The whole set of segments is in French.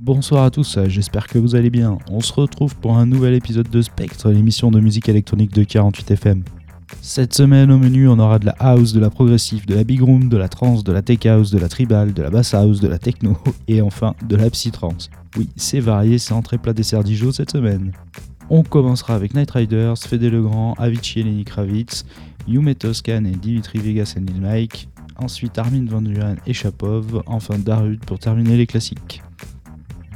Bonsoir à tous, j'espère que vous allez bien. On se retrouve pour un nouvel épisode de Spectre, l'émission de musique électronique de 48 FM. Cette semaine au menu, on aura de la house, de la progressive, de la big room, de la trance, de la tech house, de la tribal, de la bass house, de la techno et enfin de la psy-trance. Oui, c'est varié, c'est entrée plat dessert Dijon cette semaine. On commencera avec Night Riders, Fede Legrand, Avicii et Lenny Kravitz, Yume Toscan et Dimitri Vegas et Neil Mike, ensuite Armin Van Buren et Chapov, enfin Darud pour terminer les classiques.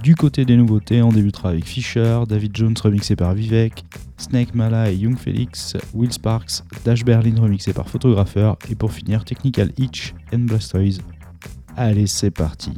Du côté des nouveautés, on débutera avec Fisher, David Jones remixé par Vivek, Snake Mala et Young Felix, Will Sparks, Dash Berlin remixé par Photographer, et pour finir Technical Itch and Blastoise. Allez, c'est parti!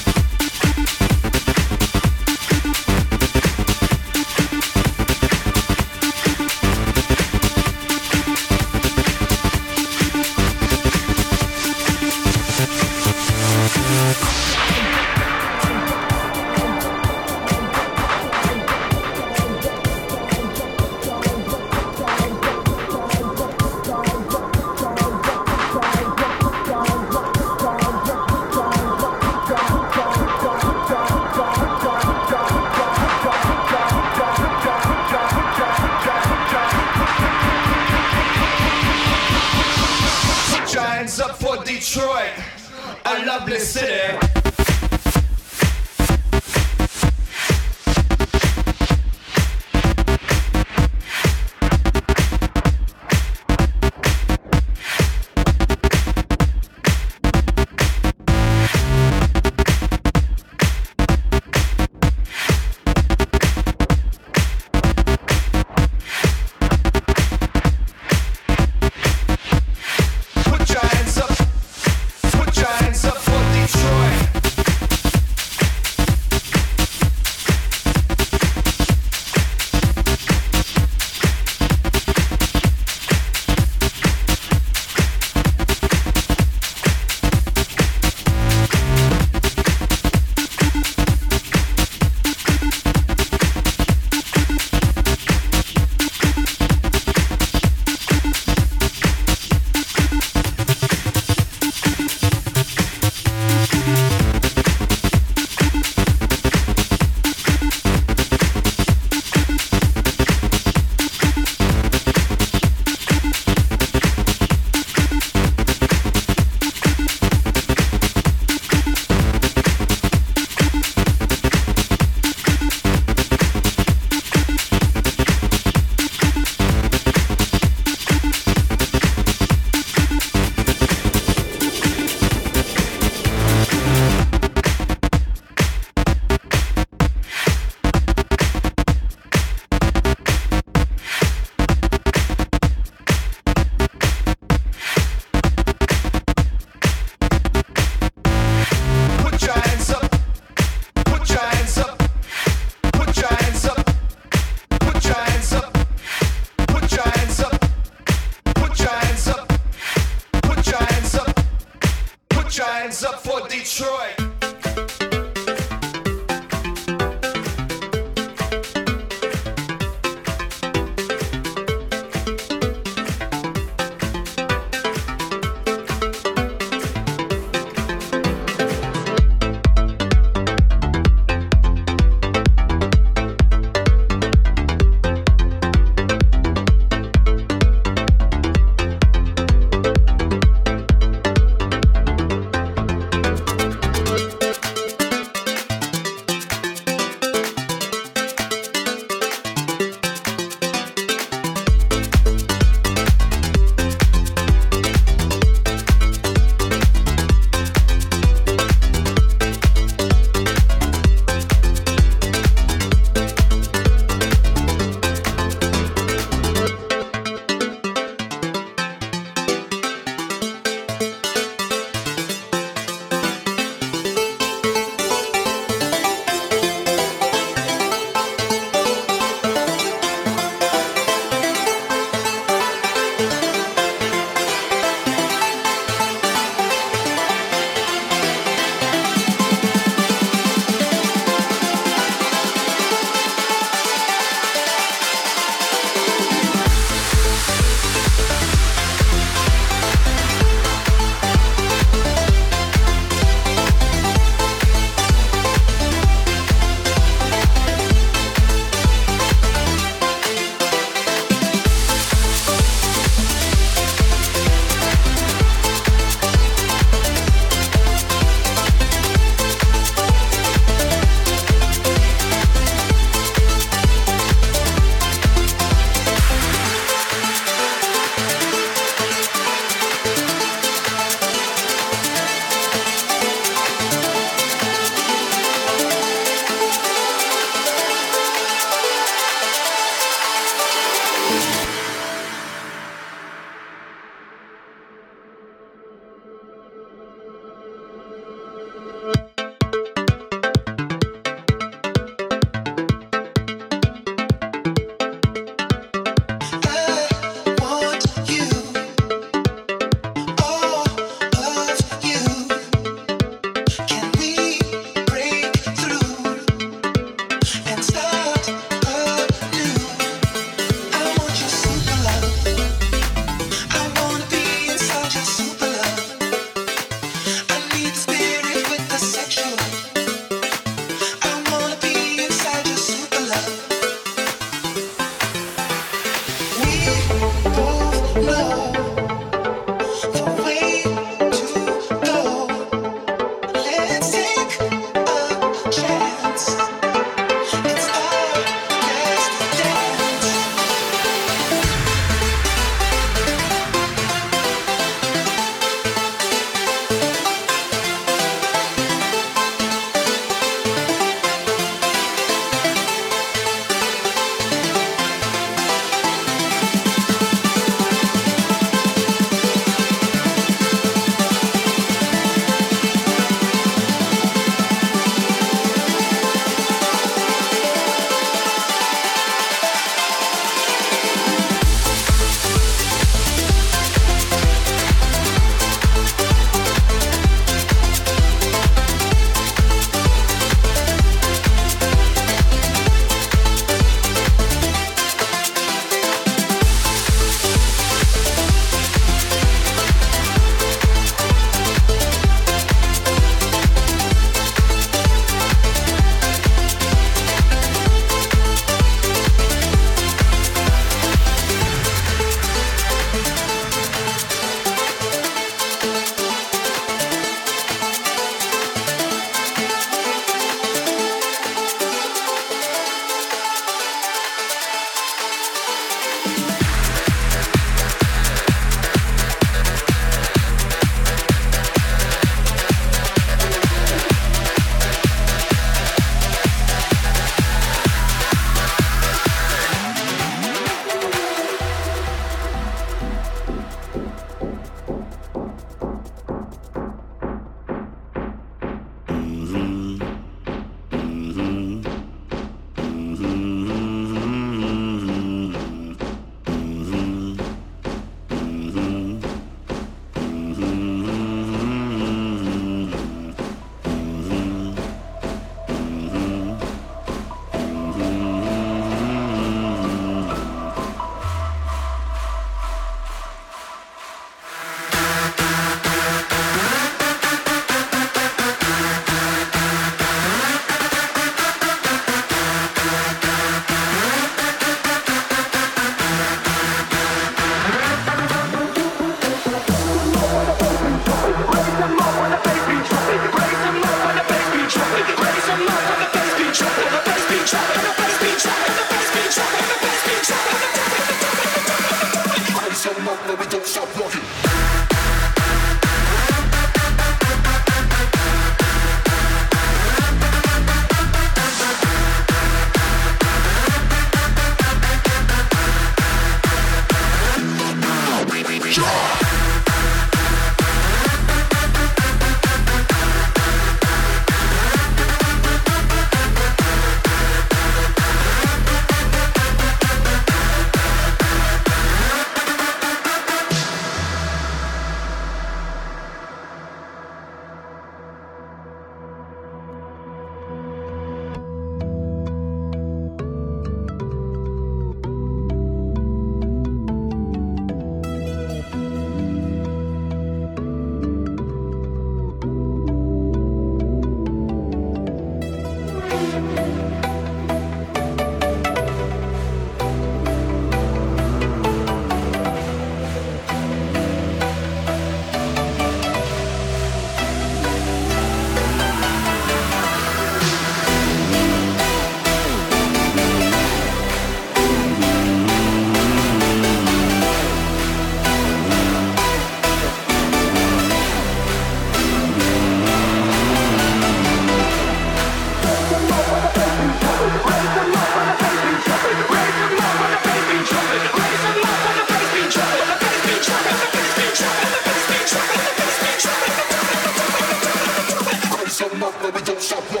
Suck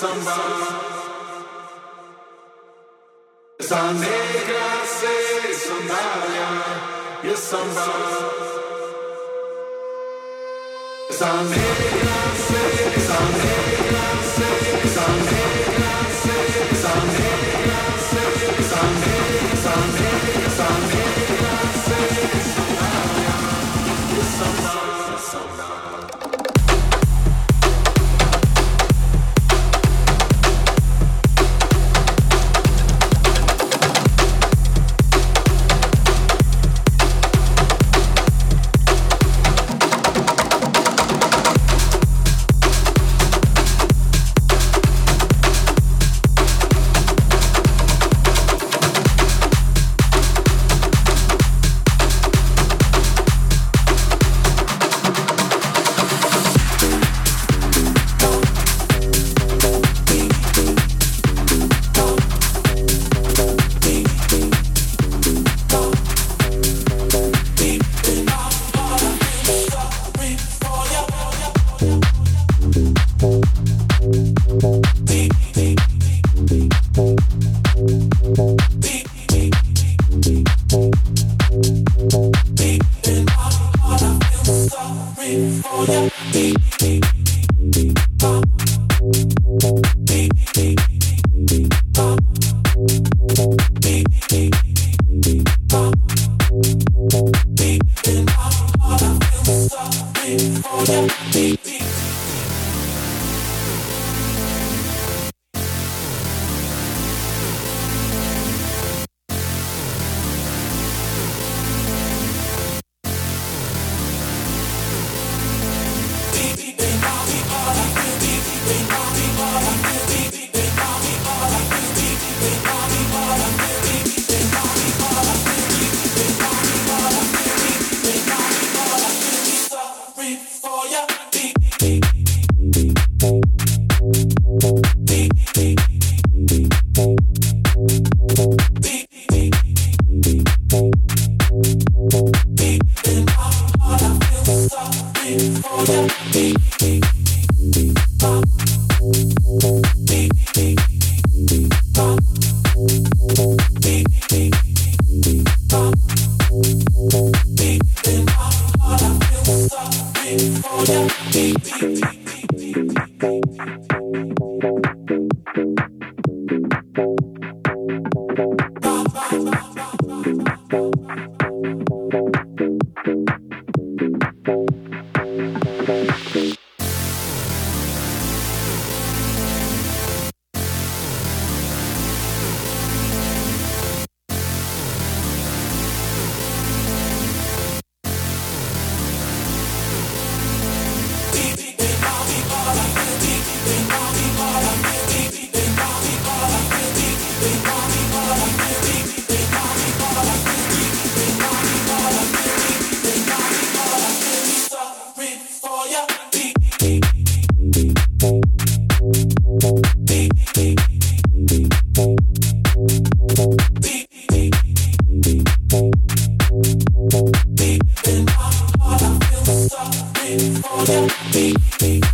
samba. Esa negra se sandalia e, el samba. Esa negra se, esa negra se, esa negra. Before you leave,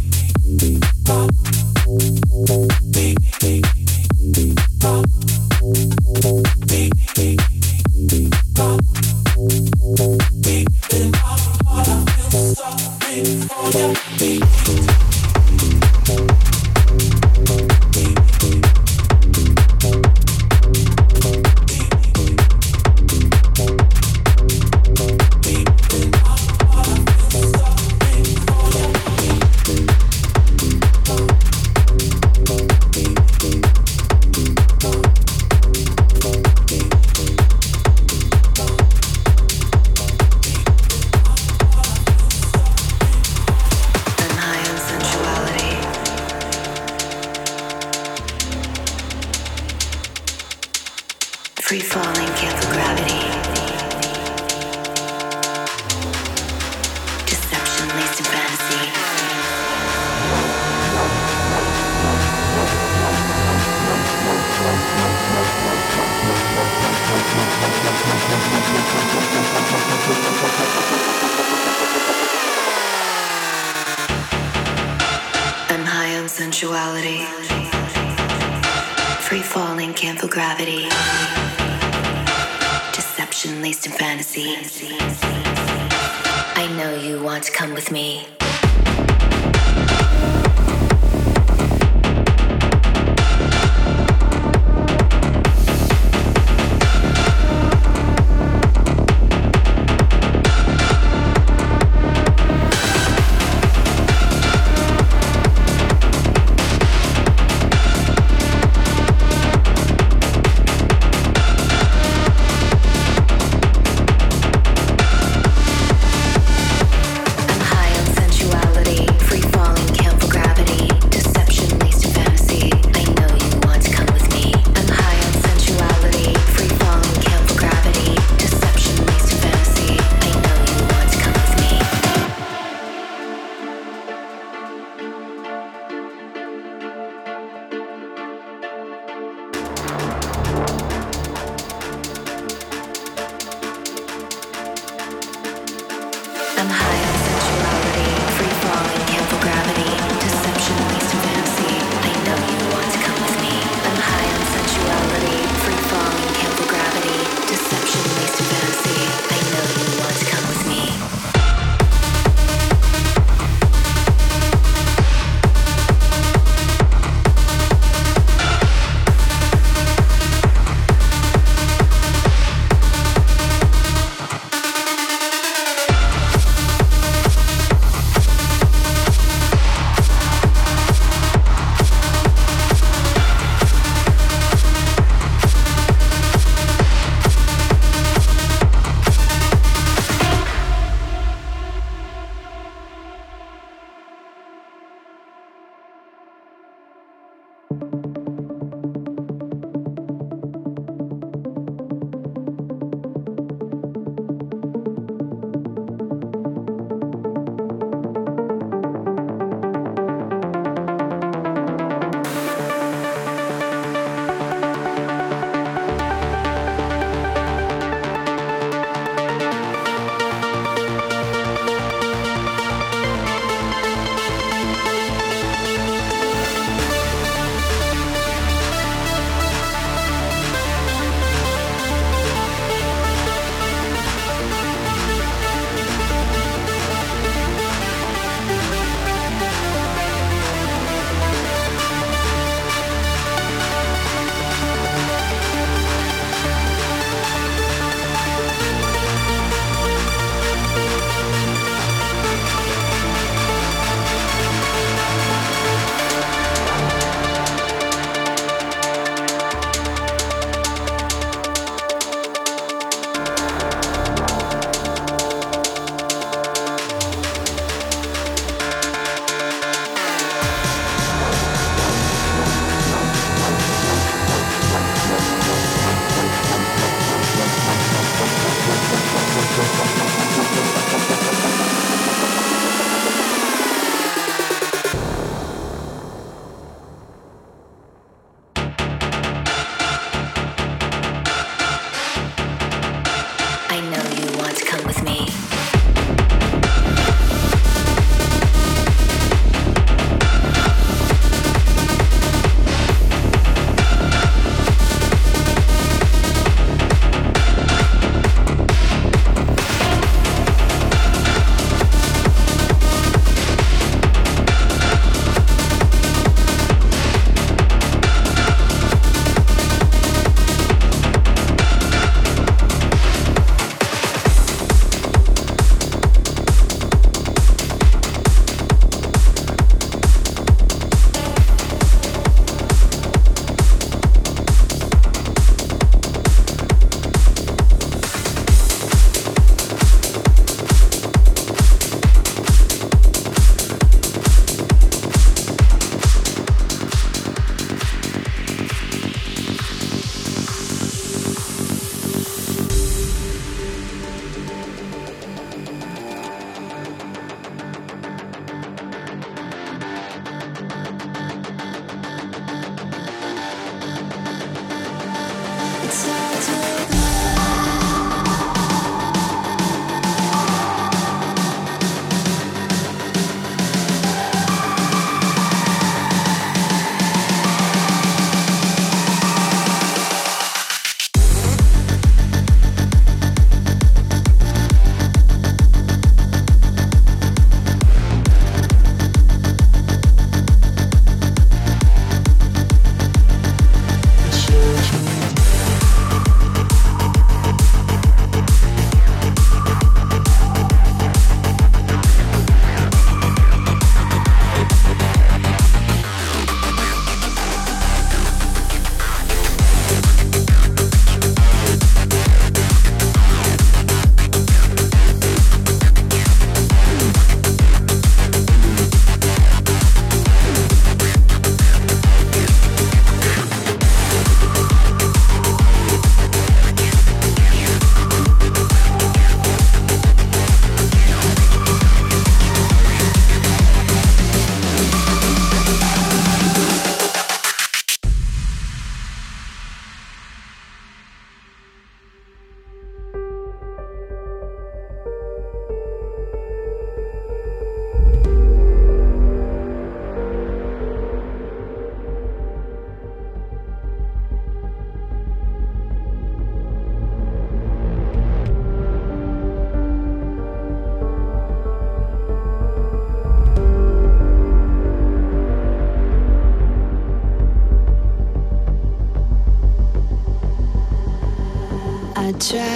try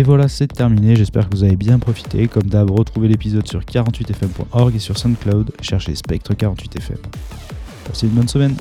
Et voilà, c'est terminé. J'espère que vous avez bien profité. Comme d'hab, retrouvez l'épisode sur 48fm.org et sur SoundCloud. Cherchez Spectre 48fm. Passez une bonne semaine.